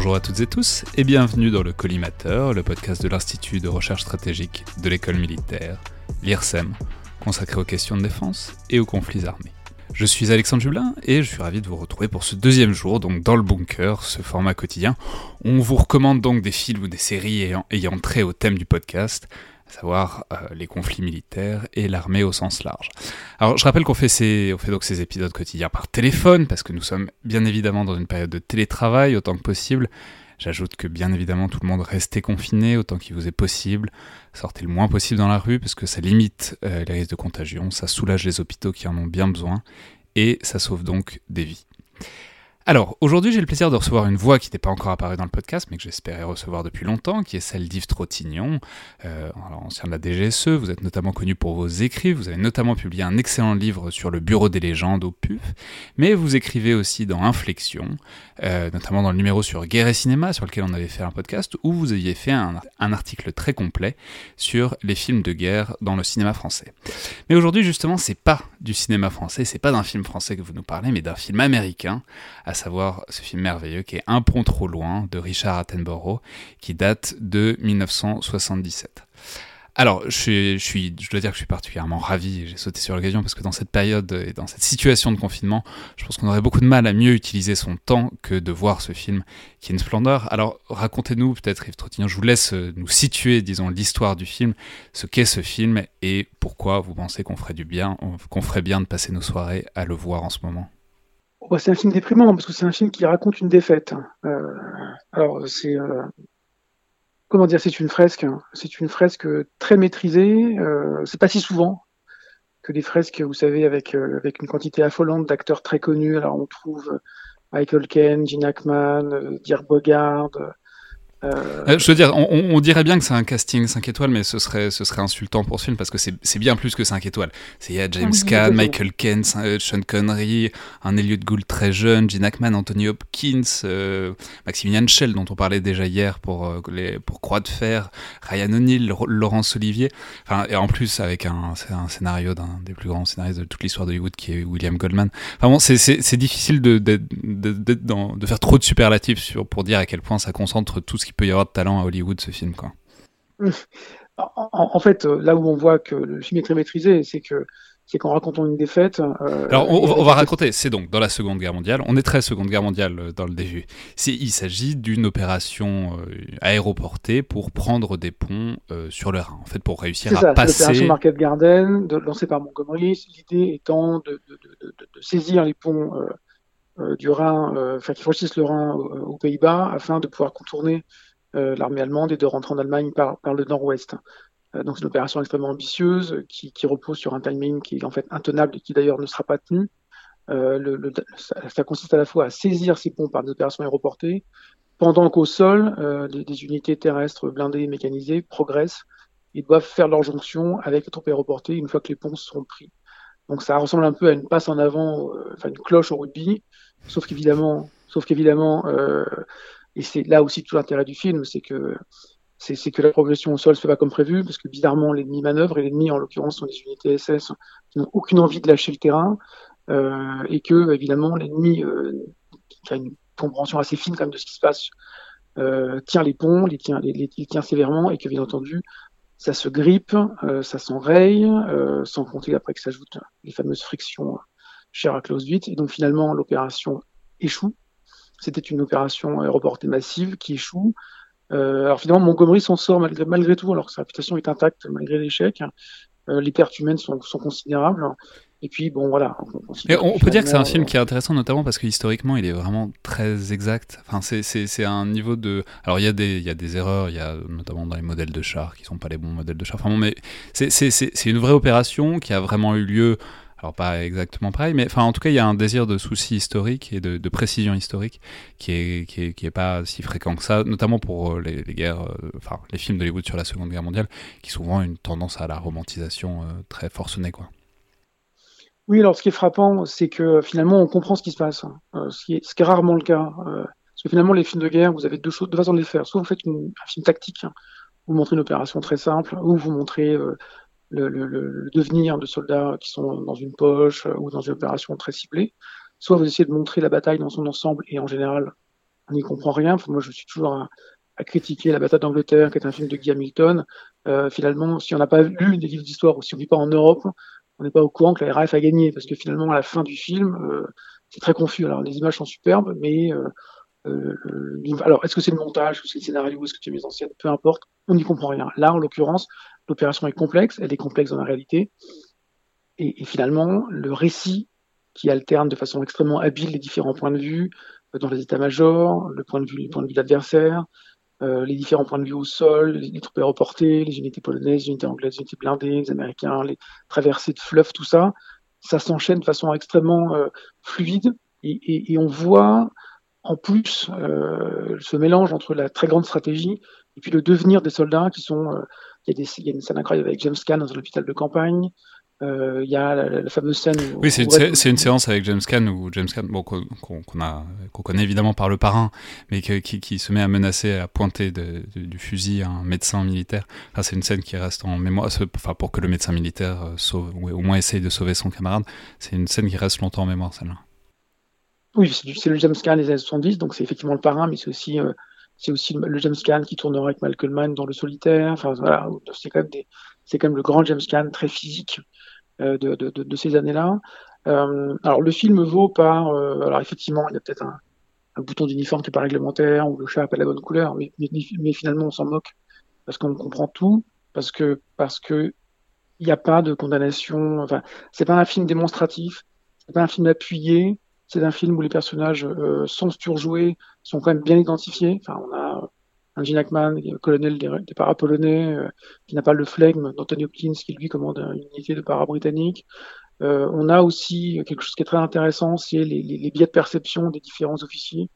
Bonjour à toutes et tous et bienvenue dans le Collimateur, le podcast de l'Institut de recherche stratégique de l'école militaire, l'IRSEM, consacré aux questions de défense et aux conflits armés. Je suis Alexandre Jublin et je suis ravi de vous retrouver pour ce deuxième jour, donc dans le bunker, ce format quotidien. On vous recommande donc des films ou des séries ayant, ayant trait au thème du podcast, savoir euh, les conflits militaires et l'armée au sens large. Alors je rappelle qu'on fait, ces, donc ces épisodes quotidiens par téléphone, parce que nous sommes bien évidemment dans une période de télétravail autant que possible, J'ajoute que bien évidemment tout le monde restez confiné autant qu'il vous est possible, sortez le moins possible dans la rue parce que ça limite euh, les risques de contagion, ça soulage les hôpitaux qui en ont bien besoin et ça sauve donc des vies. Alors, aujourd'hui, j'ai le plaisir de recevoir une voix qui n'était pas encore apparue dans le podcast, mais que j'espérais recevoir depuis longtemps, qui est celle d'Yves Trottignon, euh, ancien de la DGSE. Vous êtes notamment connu pour vos écrits. Vous avez notamment publié un excellent livre sur le Bureau des légendes au PUF. Mais vous écrivez aussi dans Inflexion, euh, notamment dans le numéro sur Guerre et Cinéma, sur lequel on avait fait un podcast, où vous aviez fait un, un article très complet sur les films de guerre dans le cinéma français. Mais aujourd'hui, justement, c'est pas du cinéma français, c'est pas d'un film français que vous nous parlez, mais d'un film américain, à savoir ce film merveilleux qui est Un pont trop loin de Richard Attenborough, qui date de 1977. Alors, je, suis, dois dire que je suis particulièrement ravi, j'ai sauté sur l'occasion parce que dans cette période et dans cette situation de confinement, je pense qu'on aurait beaucoup de mal à mieux utiliser son temps que de voir ce film qui est une splendeur. Alors, racontez-nous peut-être, Yves Trottignon, je vous laisse euh, nous situer, disons, l'histoire du film, ce qu'est ce film et pourquoi vous pensez qu'on ferait du bien, qu'on ferait bien de passer nos soirées à le voir en ce moment. C'est un film déprimant parce que c'est un film qui raconte une défaite. Euh, alors, c'est euh, comment dire, c'est une fresque. Hein. C'est une fresque très maîtrisée. Euh, c'est pas si souvent que des fresques, vous savez, avec euh, avec une quantité affolante d'acteurs très connus. Alors on trouve Michael Caine, Gene Hackman, euh, Dirk Bogarde, euh. Je veux dire, on, on, dirait bien que c'est un casting 5 étoiles, mais ce serait, ce serait insultant pour ce film parce que c'est bien plus que 5 étoiles. Il y a James Caan, Michael Caine, euh, Sean Connery, un Elliot Gould très jeune, Gene Hackman, Anthony Hopkins, euh, Maximilian Schell, dont on parlait déjà hier pour, euh, les, pour Croix de Fer, Ryan O'Neill, Laurence Olivier. Enfin, et en plus, avec un, un scénario d'un des plus grands scénaristes de toute l'histoire d'Hollywood qui est William Goldman. Enfin bon, c'est difficile de, de, de, de, faire trop de superlatifs sur, pour dire à quel point ça concentre tout ce qui il peut y avoir de talent à Hollywood, ce film. Quoi. En, fait, euh, là où on voit que le film est très maîtrisé, c'est que c'est qu'en racontant une défaite. Euh, Alors, on, va raconter, c'est donc dans la Seconde Guerre mondiale, on est très Seconde Guerre mondiale euh, dans le début. Il s'agit d'une opération aéroportée pour prendre des ponts sur le Rhin, en fait, pour réussir à ça, passer. L'opération Market Garden, lancée par Montgomery, l'idée étant de, de, saisir les ponts euh, du Rhin, euh, enfin qui franchissent le Rhin aux, Pays-Bas afin de pouvoir contourner euh, l'armée allemande et de rentrer en Allemagne par, le nord-ouest. donc c'est une opération extrêmement ambitieuse qui, repose sur un timing qui est en fait intenable et qui d'ailleurs ne sera pas tenu. Euh, le, ça, consiste à la fois à saisir ces ponts par des opérations aéroportées, pendant qu'au sol, euh, des, des, unités terrestres blindées et mécanisées progressent et doivent faire leur jonction avec les troupes aéroportées une fois que les ponts seront pris. Donc ça ressemble un peu à une passe en avant, euh, enfin une cloche au rugby, sauf qu'évidemment, sauf qu'évidemment, euh, et c'est là aussi tout l'intérêt du film, c'est que c'est que la progression au sol se fait pas comme prévu, parce que bizarrement l'ennemi manœuvre et l'ennemi en l'occurrence sont des unités SS qui n'ont aucune envie de lâcher le terrain, euh, et que évidemment l'ennemi euh, qui a une compréhension assez fine quand même de ce qui se passe euh, tient les ponts, les tient, les, tient sévèrement, et que bien entendu ça se grippe, euh, ça s'enraye, euh, sans compter après que s'ajoutent les fameuses frictions chères à Clausewitz. Et donc finalement, l'opération échoue. C'était une opération reportée massive qui échoue. Euh, alors finalement, Montgomery s'en sort malgré, malgré tout, alors que sa réputation est intacte malgré l'échec. Euh, les pertes humaines sont, sont considérables. Et puis, bon, voilà. On, on peut dire que c'est un film qui est intéressant, notamment parce que historiquement, il est vraiment très exact. Enfin, c'est un niveau de. Alors, il y, a des, il y a des erreurs, il y a notamment dans les modèles de chars qui sont pas les bons modèles de chars. Enfin, bon, mais c'est une vraie opération qui a vraiment eu lieu. Alors, pas exactement pareil, mais enfin, en tout cas, il y a un désir de souci historique et de, précision historique qui est, qui est, qui, pas si fréquent que ça, notamment pour euh, les, guerres, euh, enfin, les films d'Hollywood sur la Seconde Guerre mondiale, qui souvent ont une tendance à la romantisation euh, très forcenée, quoi. Oui, alors ce qui est frappant, c'est que finalement on comprend ce qui se passe, hein. ce, qui est, rarement le cas. Parce que finalement, les films de guerre, vous avez deux, choses, deux façons de les faire. Soit vous faites un film tactique, hein, vous montrez une opération très simple, ou vous montrez le, le, le, devenir de soldats qui sont dans une poche ou dans une opération très ciblée. Soit vous essayez de montrer la bataille dans son ensemble, et en général, on n'y comprend rien. Moi, je suis toujours à, critiquer la bataille d'Angleterre, qui est un film de Guy Hamilton. Euh, finalement, si on n'a pas lu des livres d'histoire ou si on ne vit pas en Europe, on n'est pas au courant que la RAF a gagné, parce que finalement, à la fin du film, euh, c'est très confus. Alors, les images sont superbes, mais euh, euh, alors, est-ce que c'est le montage, est-ce que c'est le scénario, est-ce que c'est mes anciennes Peu importe, on n'y comprend rien. Là, en l'occurrence, l'opération est complexe, elle est complexe dans la réalité, et, finalement, le récit qui alterne de façon extrêmement habile les différents points de vue dans les états-majors, le point de vue, le point de vue de l'adversaire, euh, les différents points de vue au sol, les, les, troupes aéroportées, les unités polonaises, les unités anglaises, les unités blindées, les Américains, les traversées de fleuves, tout ça, ça s'enchaîne de façon extrêmement euh, fluide et, on voit en plus euh, ce mélange entre la très grande stratégie et puis le devenir des soldats qui sont. Euh, il y, a y une scène incroyable avec James Caan dans un hôpital de campagne. Euh, il y a la, la, fameuse scène. Où oui, c'est une, une, séance avec James Caan où James Caan, bon, qu'on qu connaît évidemment par le parrain, mais que, qui, qui, se met à menacer, à pointer de, de, du fusil à un médecin militaire. Enfin, c'est une scène qui reste en mémoire, enfin, pour que le médecin militaire euh, sauve, ou au moins essaye de sauver son camarade. C'est une scène qui reste longtemps en mémoire, celle-là. Oui, c'est le James Caan des années 70, donc c'est effectivement le parrain, mais c'est aussi, euh, c'est aussi le James Caan qui tournera avec Malcolm Mann dans Le Solitaire. Enfin, voilà, c'est quand même le grand James Caan, très physique, euh, de, ces années-là. Euh, alors le film vaut par, euh, alors effectivement, il y a peut-être un, bouton d'uniforme qui n'est pas réglementaire ou le chat n'a pas la bonne couleur, mais finalement on s'en moque parce qu'on comprend tout, parce que parce que il n'y a pas de condamnation. Enfin, c'est pas un film démonstratif, c'est pas un film appuyé. C'est un film où les personnages euh, sont surjoués, sont quand même bien identifiés. Enfin, on a un Gene Hackman, colonel des, des polonais euh, qui n'a pas le flegme d'Anthony Hopkins, qui lui commande une unité de para-britannique. Euh, on a aussi quelque chose qui est très intéressant, c'est les, les, les, biais de perception des différents officiers.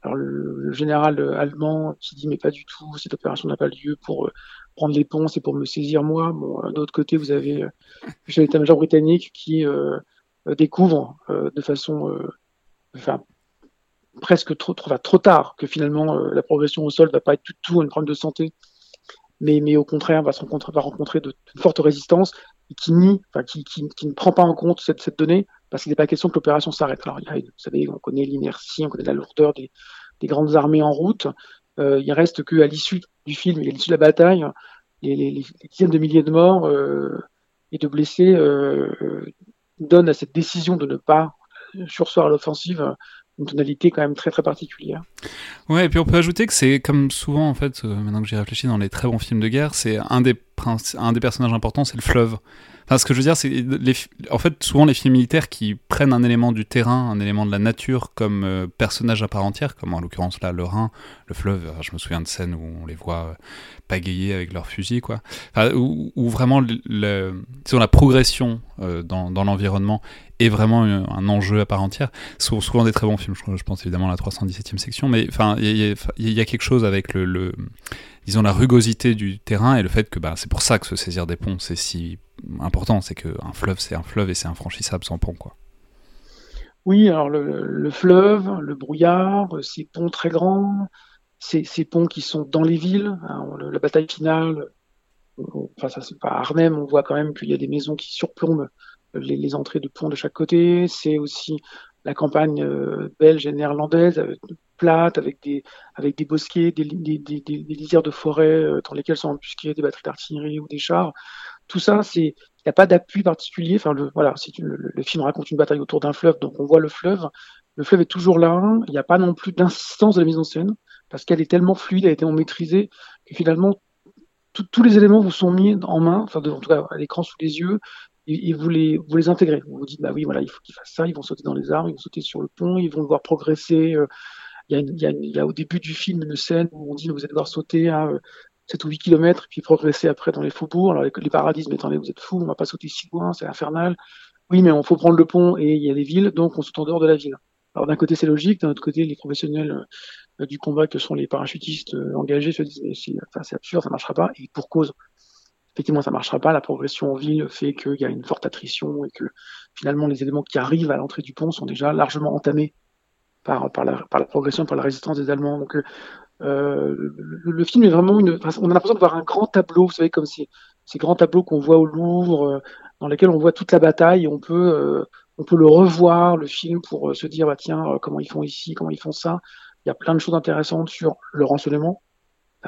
Alors le, le, général allemand qui dit mais pas du tout, cette opération n'a pas lieu pour euh, prendre les ponts, c'est pour me saisir moi. Bon, d'un côté, vous avez euh, l'état-major britannique qui euh, découvre de façon, enfin presque trop, tard que finalement euh, la progression au sol va pas être tout un problème de santé, mais, au contraire va, se rencontrer, va rencontrer de, fortes résistances qui nie, qui, ne prend pas en compte cette, donnée parce qu'il n'est pas question que l'opération s'arrête. Alors, vous savez, on connaît l'inertie, on connaît la lourdeur des, des grandes armées en route. Euh, il reste qu'à l'issue du film et à l'issue de la bataille, les, dizaines de milliers de morts euh, et de blessés euh, donnent à cette décision de ne pas sursoir à l'offensive une tonalité quand même très très particulière. Ouais, et puis on peut ajouter que c'est comme souvent en fait, euh, maintenant que j'y réfléchis dans les très bons films de guerre, c'est un des un des personnages importants, c'est le fleuve. Enfin, ce que je veux dire, c'est les, en fait souvent les films militaires qui prennent un élément du terrain, un élément de la nature comme euh, personnage à part entière, comme en l'occurrence là le Rhin, le fleuve. Je me souviens de scènes où on les voit euh, pagayer avec leurs fusils, quoi. Enfin, où, vraiment le, le, la progression euh, dans, dans l'environnement est vraiment un, enjeu à part entière. Sont souvent des très bons films. Je, pense évidemment à la 317e section, mais enfin il y, a quelque chose avec le, le disons la rugosité du terrain et le fait que bah, c'est pour ça que se saisir des ponts c'est si important, c'est qu'un fleuve c'est un fleuve et c'est infranchissable sans pont quoi. Oui, alors le, le, fleuve, le brouillard, ces ponts très grands, ces, ponts qui sont dans les villes, hein, la bataille finale, enfin ça c'est pas Arnhem, on voit quand même qu'il y a des maisons qui surplombent les, les, entrées de ponts de chaque côté, c'est aussi la campagne euh, belge et néerlandaise, plate avec des, avec des bosquets, des, des, lisières de forêt dans lesquelles sont embusquées des batteries d'artillerie ou des chars. Tout ça, c'est il n'y a pas d'appui particulier. Enfin, le, voilà, si le, film raconte une bataille autour d'un fleuve, donc on voit le fleuve. Le fleuve est toujours là. Il n'y a pas non plus d'insistance de la mise en scène parce qu'elle est tellement fluide, elle est tellement maîtrisée que finalement tous les éléments vous sont mis en main, enfin en tout cas à l'écran sous les yeux, et, vous les vous les intégrez. Vous vous dites bah oui voilà il faut qu'ils fassent ça, ils vont sauter dans les arbres, ils vont sauter sur le pont, ils vont devoir progresser. Euh, il y, a au début du film une scène où on dit vous allez devoir sauter à 7 ou 8 km puis progresser après dans les faubourgs. Alors les, paradis mais attendez vous êtes fous, on va pas sauter si loin, c'est infernal. Oui mais on faut prendre le pont et il y a des villes donc on saute en dehors de la ville. Alors d'un côté c'est logique, d'un autre côté les professionnels euh, du combat que sont les parachutistes euh, engagés se disent c'est absurde, ça marchera pas et pour cause. Effectivement, ça marchera pas. La progression en ville fait qu'il y a une forte attrition et que finalement les éléments qui arrivent à l'entrée du pont sont déjà largement entamés par, la, progression, par la résistance des Allemands. Donc euh, le, le, film est vraiment une. on a l'impression de voir un grand tableau, vous savez, comme ces, grands tableaux qu'on voit au Louvre, dans lesquels on voit toute la bataille. Et on peut on peut le revoir, le film, pour se dire, bah, tiens, comment ils font ici, comment ils font ça. Il y a plein de choses intéressantes sur le renseignement,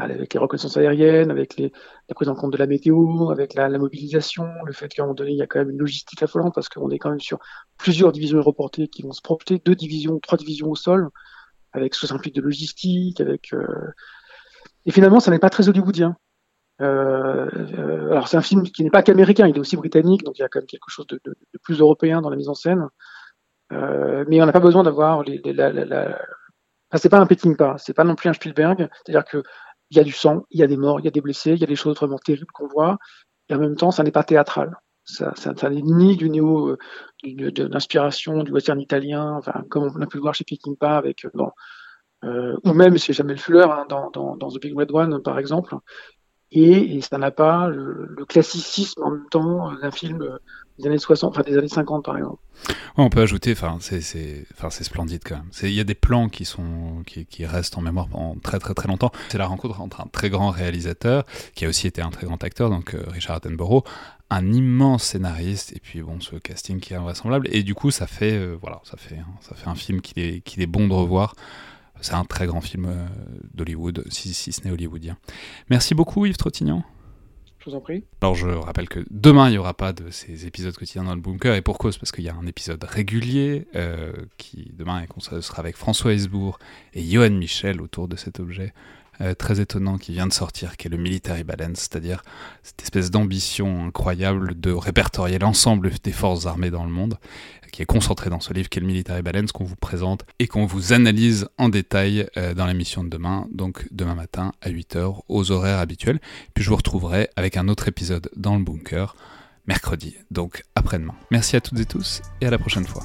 avec les reconnaissances aériennes, avec la prise en compte de la météo, avec la, mobilisation, le fait qu'à un moment donné, il y a quand même une logistique affolante parce qu'on est quand même sur plusieurs divisions aéroportées qui vont se projeter, deux divisions, trois divisions au sol, avec ce simple de logistique, avec euh... et finalement, ça n'est pas très hollywoodien. Euh, euh, alors c'est un film qui n'est pas qu'américain, il est aussi britannique, donc il y a quand même quelque chose de, plus européen dans la mise en scène. Mais on n'a pas besoin d'avoir la, c'est pas un péting pas, c'est pas non plus un Spielberg, c'est-à-dire que il y a du sang, il y a des morts, il y a des blessés, il y a des choses vraiment terribles qu'on voit, et en même temps, ça n'est pas théâtral. Ça, n'est ni du néo, euh, de, l'inspiration du western italien, comme on a pu le voir chez Peckinpah avec, euh, euh, ou même chez Jamel Fuller hein, dans, dans, dans, The Big Red One, par exemple. Et, ça n'a pas le, classicisme en même temps d'un film des années 60, enfin des années 50 par exemple. On peut ajouter, enfin c'est splendide quand même. Il y a des plans qui sont qui, restent en mémoire pendant très très très longtemps. C'est la rencontre entre un très grand réalisateur qui a aussi été un très grand acteur, donc euh, Richard Attenborough, un immense scénariste et puis bon ce casting qui est invraisemblable et du coup ça fait euh, voilà ça fait ça fait un film qu'il est est bon de revoir. C'est un très grand film euh, d'Hollywood, si, si ce n'est hollywoodien. Merci beaucoup Yves Trottignan. Je vous en prie. Alors je rappelle que demain il n'y aura pas de ces épisodes quotidiens dans le bunker et pour cause parce qu'il y a un épisode régulier euh, qui demain sera avec François Hesbourg et Johan Michel autour de cet objet euh, très étonnant qui vient de sortir, qui est le Military Balance, c'est-à-dire cette espèce d'ambition incroyable de répertorier l'ensemble des forces armées dans le monde, qui est concentré dans ce livre qui est le Military Balance qu'on vous présente et qu'on vous analyse en détail euh, dans l'émission de demain, donc demain matin à 8h aux horaires habituels. Puis je vous retrouverai avec un autre épisode dans le bunker mercredi, donc après-demain. Merci à toutes et tous et à la prochaine fois.